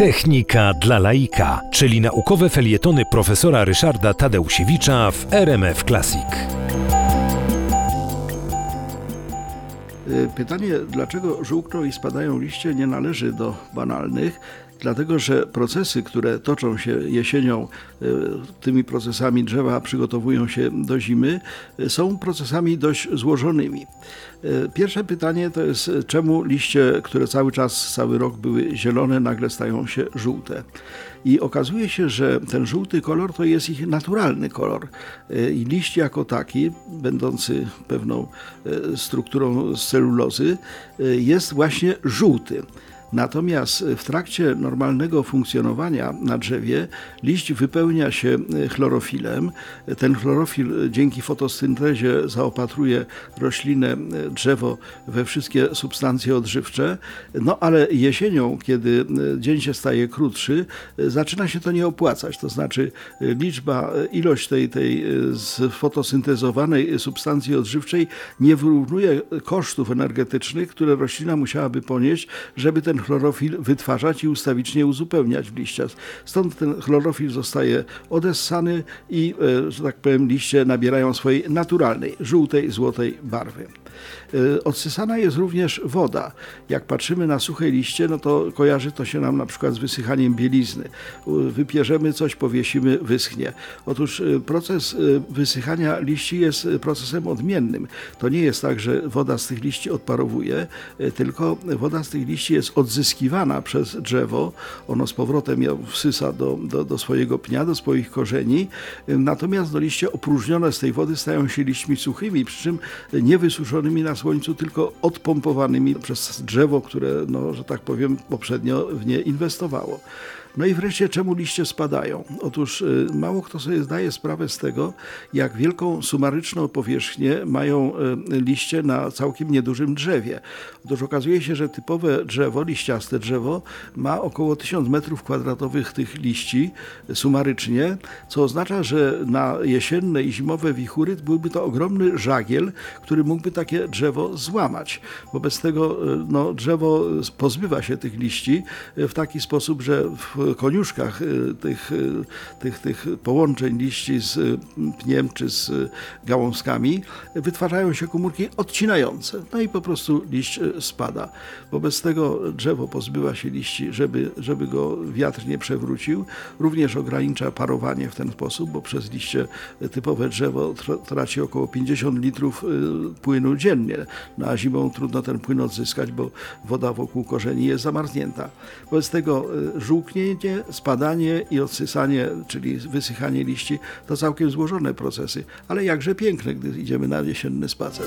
Technika dla laika, czyli naukowe felietony profesora Ryszarda Tadeusiewicza w RMF Classic. Y, Pytanie, dlaczego żółkną i spadają liście, nie należy do banalnych, dlatego że procesy, które toczą się jesienią, y, tymi procesami drzewa przygotowują się do zimy, y, są procesami dość złożonymi. Y, Pierwsze pytanie to jest, czemu liście, które cały czas, cały rok były zielone, nagle stają się żółte. I okazuje się, że ten żółty kolor to jest ich naturalny kolor. I liść jako taki, będący pewną strukturą z celulozy, jest właśnie żółty. Natomiast w trakcie normalnego funkcjonowania na drzewie liść wypełnia się chlorofilem. Ten chlorofil dzięki fotosyntezie zaopatruje roślinę, drzewo we wszystkie substancje odżywcze. No ale jesienią, kiedy dzień się staje krótszy, zaczyna się to nie opłacać. To znaczy liczba, ilość tej, tej sfotosyntezowanej substancji odżywczej nie wyrównuje kosztów energetycznych, które roślina musiałaby ponieść, żeby ten chlorofil wytwarzać i ustawicznie uzupełniać w liściach. Stąd ten chlorofil zostaje odessany i, e, że tak powiem, liście nabierają swojej naturalnej, żółtej, złotej barwy. E, Odsysana jest również woda. Jak patrzymy na suche liście, no to kojarzy to się nam na przykład z wysychaniem bielizny. Wypierzemy coś, powiesimy, wyschnie. Otóż e, proces wysychania liści jest procesem odmiennym. To nie jest tak, że woda z tych liści odparowuje, tylko woda z tych liści jest odzyskiwana przez drzewo. Ono z powrotem ją wsysa do, do, do swojego pnia, do swoich korzeni. Natomiast no, liście opróżnione z tej wody stają się liśćmi suchymi, przy czym nie wysuszonymi na słońcu, tylko odpompowanymi przez drzewo, które, no, że tak powiem, poprzednio w nie inwestowało. No i wreszcie, czemu liście spadają? Otóż y, mało kto sobie zdaje sprawę z tego, jak wielką sumaryczną powierzchnię mają y, liście na całkiem niedużym drzewie. Otóż okazuje się, że typowe drzewo, liściaste drzewo, ma około 1000 metrów kwadratowych tych liści sumarycznie, co oznacza, że na jesienne i zimowe wichury byłby to ogromny żagiel, który mógłby takie drzewo złamać. Wobec tego y, no, drzewo pozbywa się tych liści w taki sposób, że w koniuszkach y, tych, y, tych, tych połączeń liści z y, pniem czy z gałązkami wytwarzają się komórki odcinające. No i po prostu liść spada. Wobec tego drzewo pozbywa się liści, żeby, żeby go wiatr nie przewrócił. Również ogranicza parowanie w ten sposób, bo przez liście typowe drzewo traci około 50 litrów płynu dziennie. No a zimą trudno ten płyn odzyskać, bo woda wokół korzeni jest zamarznięta. Wobec tego żółknie spadanie i odsysanie, czyli wysychanie liści, to całkiem złożone procesy, ale jakże piękne, gdy idziemy na jesienny spacer.